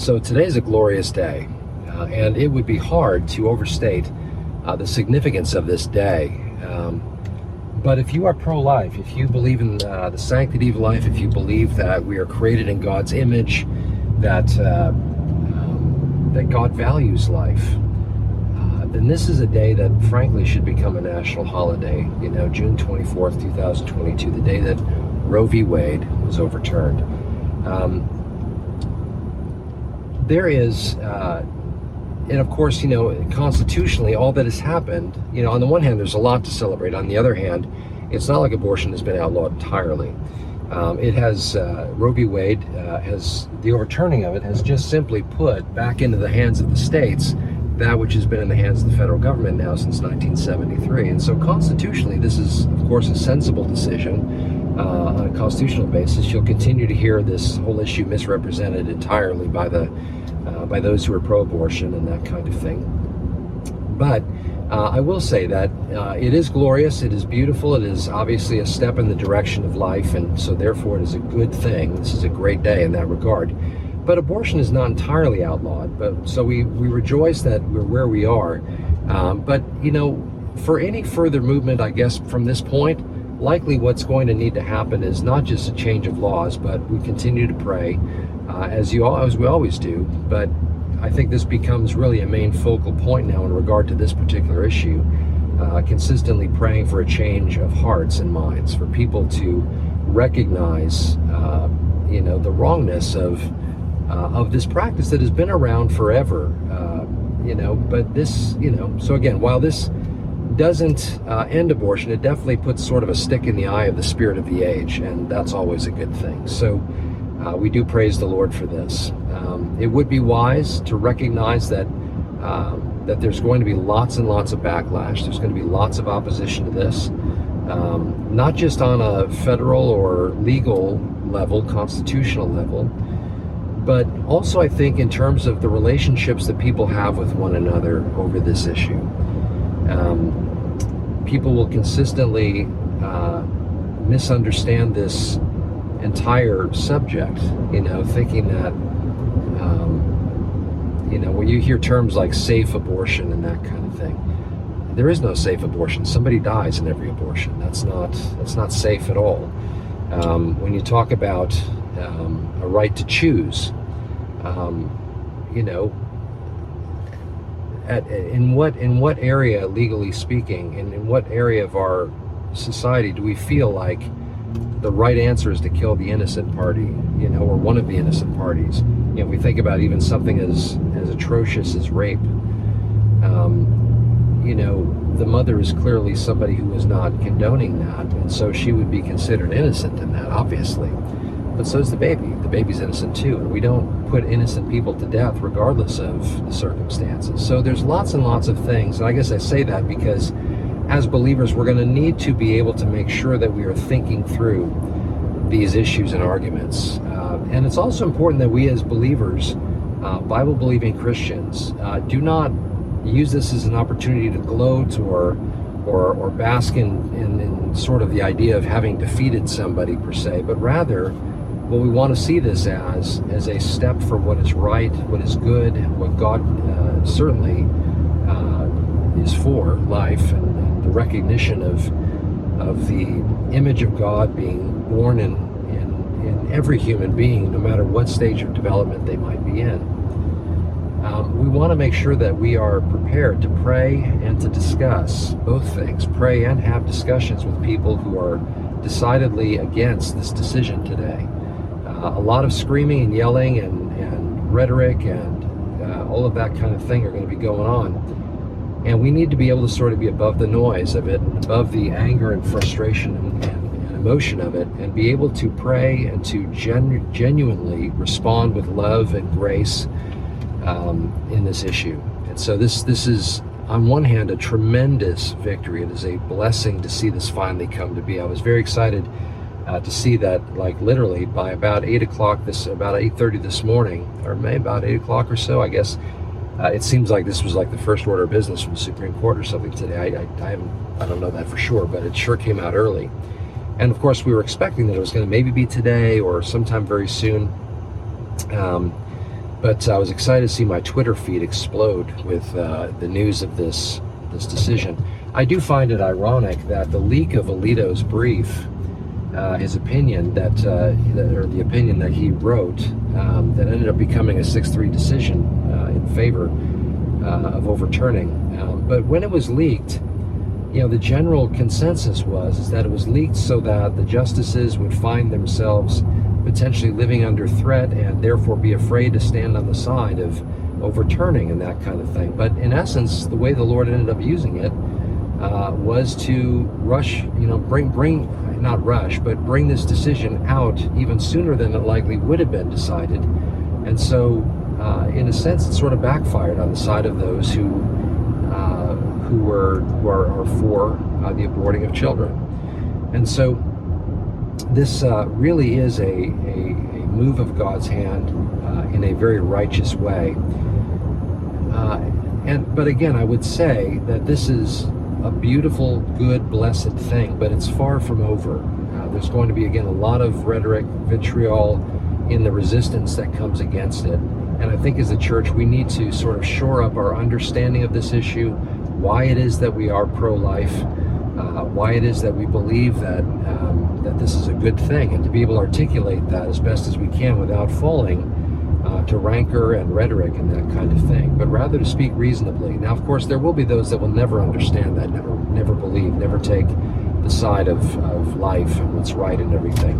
So today's a glorious day, uh, and it would be hard to overstate uh, the significance of this day. Um, but if you are pro life, if you believe in uh, the sanctity of life, if you believe that we are created in God's image, that, uh, um, that God values life, uh, then this is a day that frankly should become a national holiday. You know, June 24th, 2022, the day that Roe v. Wade was overturned. Um, there is uh, and of course, you know, constitutionally, all that has happened, you know, on the one hand, there's a lot to celebrate. On the other hand, it's not like abortion has been outlawed entirely. Um, it has, uh, Roe v. Wade uh, has, the overturning of it has just simply put back into the hands of the states that which has been in the hands of the federal government now since 1973. And so, constitutionally, this is, of course, a sensible decision uh, on a constitutional basis. You'll continue to hear this whole issue misrepresented entirely by the by those who are pro-abortion and that kind of thing. But uh, I will say that uh, it is glorious, it is beautiful, it is obviously a step in the direction of life, and so therefore it is a good thing. This is a great day in that regard. But abortion is not entirely outlawed, but so we, we rejoice that we're where we are. Um, but, you know, for any further movement, I guess, from this point, likely what's going to need to happen is not just a change of laws, but we continue to pray uh, as you all, as we always do. But I think this becomes really a main focal point now in regard to this particular issue. Uh, consistently praying for a change of hearts and minds, for people to recognize, uh, you know, the wrongness of uh, of this practice that has been around forever. Uh, you know, but this, you know, so again, while this doesn't uh, end abortion, it definitely puts sort of a stick in the eye of the spirit of the age, and that's always a good thing. So uh, we do praise the Lord for this. Um, it would be wise to recognize that um, that there's going to be lots and lots of backlash. There's going to be lots of opposition to this, um, not just on a federal or legal level, constitutional level, but also I think in terms of the relationships that people have with one another over this issue. Um, people will consistently uh, misunderstand this entire subject, you know, thinking that, you know, when you hear terms like safe abortion and that kind of thing, there is no safe abortion. Somebody dies in every abortion. That's not that's not safe at all. Um, when you talk about um, a right to choose, um, you know, at, in what in what area, legally speaking, and in what area of our society do we feel like the right answer is to kill the innocent party, you know, or one of the innocent parties. You know, we think about even something as as atrocious as rape. Um, you know, the mother is clearly somebody who is not condoning that, and so she would be considered innocent in that, obviously. But so is the baby. The baby's innocent too, and we don't put innocent people to death regardless of the circumstances. So there's lots and lots of things, and I guess I say that because as believers, we're going to need to be able to make sure that we are thinking through these issues and arguments. Uh, and it's also important that we, as believers, uh, Bible believing Christians, uh, do not use this as an opportunity to gloat or or, or bask in, in, in sort of the idea of having defeated somebody per se, but rather what we want to see this as as a step for what is right, what is good, what God uh, certainly uh, is for life and, the recognition of of the image of God being born in, in, in every human being, no matter what stage of development they might be in. Um, we want to make sure that we are prepared to pray and to discuss both things, pray and have discussions with people who are decidedly against this decision today. Uh, a lot of screaming and yelling and, and rhetoric and uh, all of that kind of thing are going to be going on and we need to be able to sort of be above the noise of it, above the anger and frustration and, and, emotion of it, and be able to pray and to genu- genuinely respond with love and grace um, in this issue. And so this this is on one hand a tremendous victory. It is a blessing to see this finally come to be. I was very excited uh, to see that, like literally by about eight o'clock this, about eight thirty this morning, or maybe about eight o'clock or so, I guess uh, it seems like this was like the first order of business from the Supreme Court or something today. I, I, I, I don't know that for sure, but it sure came out early. And of course, we were expecting that it was going to maybe be today or sometime very soon. Um, but I was excited to see my Twitter feed explode with uh, the news of this this decision. I do find it ironic that the leak of Alito's brief, uh, his opinion that, uh, or the opinion that he wrote, um, that ended up becoming a 6-3 decision uh, in favor uh, of overturning. Um, but when it was leaked, you know, the general consensus was that it was leaked so that the justices would find themselves potentially living under threat and therefore be afraid to stand on the side of overturning and that kind of thing. But in essence, the way the Lord ended up using it uh, was to rush, you know, bring, bring, not rush, but bring this decision out even sooner than it likely would have been decided. And so, uh, in a sense, it sort of backfired on the side of those who uh, who were who are, are for uh, the aborting of children. And so, this uh, really is a, a, a, move of God's hand uh, in a very righteous way. Uh, and but again, I would say that this is a beautiful, good, blessed thing, but it's far from over. There's going to be again a lot of rhetoric, vitriol in the resistance that comes against it. And I think as a church, we need to sort of shore up our understanding of this issue, why it is that we are pro-life, uh, why it is that we believe that um, that this is a good thing, and to be able to articulate that as best as we can without falling uh, to rancor and rhetoric and that kind of thing, but rather to speak reasonably. Now, of course, there will be those that will never understand that, never, never believe, never take the side of, of life and what's right and everything.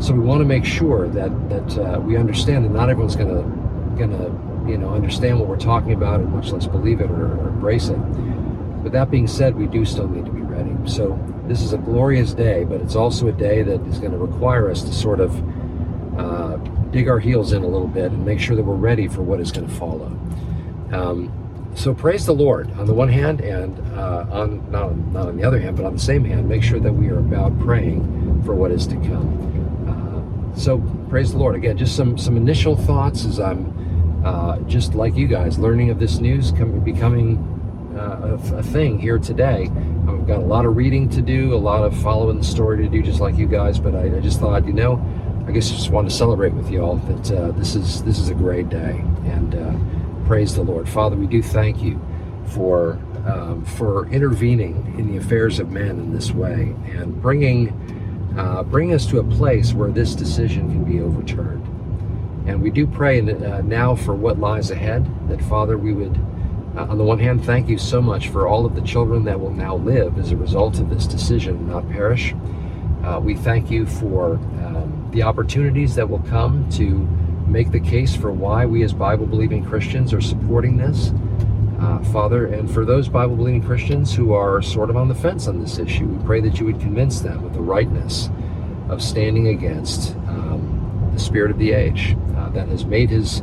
So we want to make sure that that uh, we understand that not everyone's going to going to you know understand what we're talking about and much less believe it or, or embrace it. But that being said, we do still need to be ready. So this is a glorious day, but it's also a day that is going to require us to sort of uh, dig our heels in a little bit and make sure that we're ready for what is going to follow. Um, so praise the Lord on the one hand, and uh, on not, not on the other hand, but on the same hand, make sure that we are about praying for what is to come. So praise the Lord again. Just some some initial thoughts as I'm uh, just like you guys learning of this news, coming becoming uh, a, a, thing here today. I've got a lot of reading to do, a lot of following the story to do, just like you guys. But I, I just thought, you know, I guess I just want to celebrate with you all that uh, this is this is a great day, and uh, praise the Lord, Father. We do thank you for um, for intervening in the affairs of men in this way and bringing uh, bring us to a place where this decision can be overturned. And we do pray uh, now for what lies ahead. That Father, we would. Uh, on the one hand, thank you so much for all of the children that will now live as a result of this decision, not perish. Uh, we thank you for um, the opportunities that will come to make the case for why we as Bible believing Christians are supporting this. Uh, Father, and for those Bible believing Christians who are sort of on the fence on this issue, we pray that you would convince them of the rightness of standing against um, the spirit of the age uh, that has made his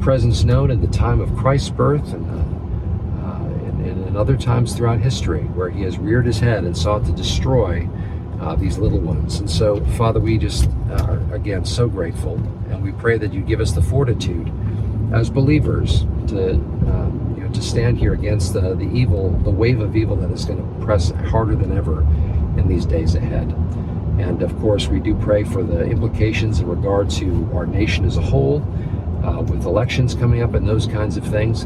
presence known in the time of Christ's birth and, uh, uh and, and other times throughout history, where he has reared his head and sought to destroy uh, these little ones. And so, Father, we just are, again, so grateful. And we pray that you give us the fortitude as believers to, know, to stand here against the, the evil, the wave of evil that is going to press harder than ever in these days ahead. And of course, we do pray for the implications in regard to our nation as a whole, uh, with elections coming up and those kinds of things.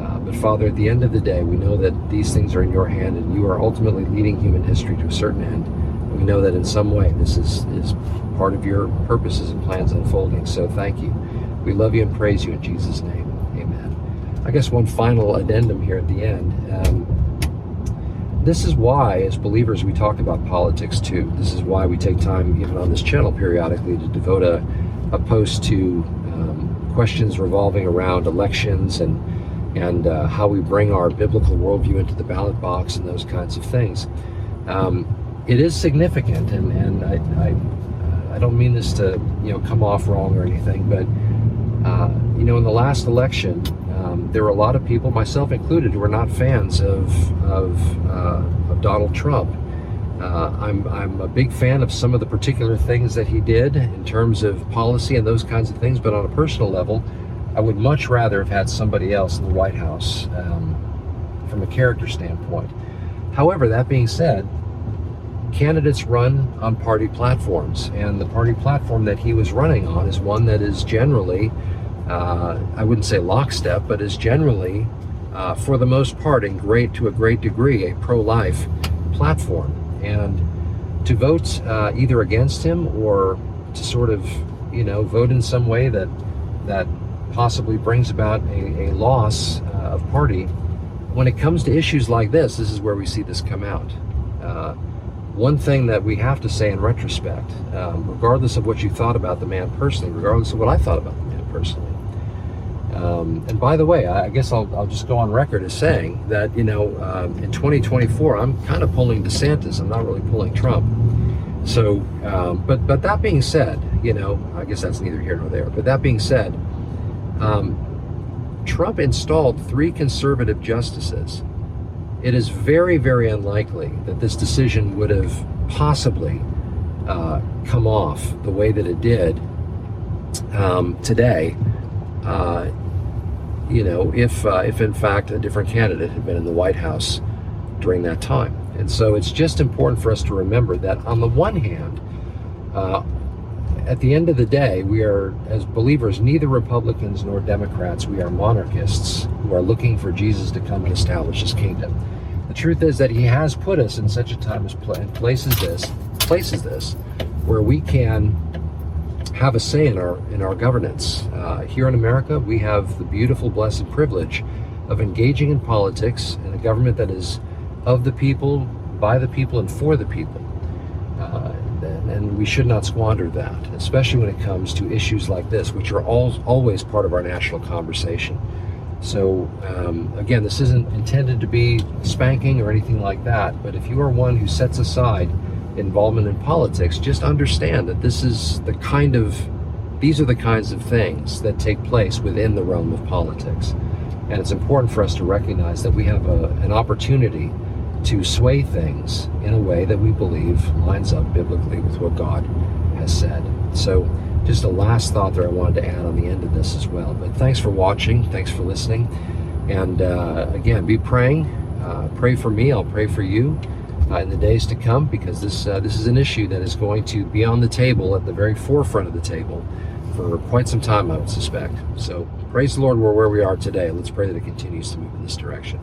Uh, but Father, at the end of the day, we know that these things are in your hand and you are ultimately leading human history to a certain end we know that in some way this is, is part of your purposes and plans unfolding. So thank you. We love you and praise you in Jesus' name. I guess one final addendum here at the end. Um, this is why, as believers, we talk about politics too. This is why we take time, even on this channel, periodically to devote a, a post to um, questions revolving around elections and and uh, how we bring our biblical worldview into the ballot box and those kinds of things. Um, it is significant, and, and I, I, I, don't mean this to you know come off wrong or anything, but uh, you know in the last election, um, there were a lot of people, myself included, who were not fans of of, uh, of Donald Trump. Uh, I'm I'm a big fan of some of the particular things that he did in terms of policy and those kinds of things, but on a personal level, I would much rather have had somebody else in the White House um, from a character standpoint. However, that being said, candidates run on party platforms, and the party platform that he was running on is one that is generally uh, I wouldn't say lockstep, but is generally, uh, for the most part, in great to a great degree, a pro-life platform. And to vote uh, either against him or to sort of, you know, vote in some way that that possibly brings about a, a loss uh, of party. When it comes to issues like this, this is where we see this come out. Uh, one thing that we have to say in retrospect, um, regardless of what you thought about the man personally, regardless of what I thought about personally, um, and by the way, I, guess I'll, I'll, just go on record as saying that, you know, um, in 2024, I'm kind of pulling DeSantis. I'm not really pulling Trump. So, um, but but that being said, you know, I guess that's neither here nor there. But that being said, um, Trump installed three conservative justices. It is very, very unlikely that this decision would have possibly uh, come off the way that it did um, today. Uh, you know, if uh, if in fact a different candidate had been in the White House during that time. And so it's just important for us to remember that on the one hand, uh, at the end of the day, we are, as believers, neither Republicans nor Democrats. We are monarchists who are looking for Jesus to come and establish his kingdom. The truth is that he has put us in such a time as places this, places this, where we can have a say in our in our governance. Uh, here in America, we have the beautiful, blessed privilege of engaging in politics in a government that is of the people, by the people, and for the people. Uh, and, and, we should not squander that, especially when it comes to issues like this, which are all, always part of our national conversation. So, um, again, this isn't intended to be spanking or anything like that, but if you are one who sets aside involvement in politics, just understand that this is the kind of these are the kinds of things that take place within the realm of politics. And it's important for us to recognize that we have a, an opportunity to sway things in a way that we believe lines up biblically with what God has said. So, just a last thought that I wanted to add on the end of this as well. But thanks for watching. Thanks for listening. And uh, again, be praying. Uh, pray for me. I'll pray for you uh, in the days to come because this uh, this is an issue that is going to be on the table at the very forefront of the table for quite some time, I would suspect. So praise the Lord, we're where we are today. Let's pray that it continues to move in this direction.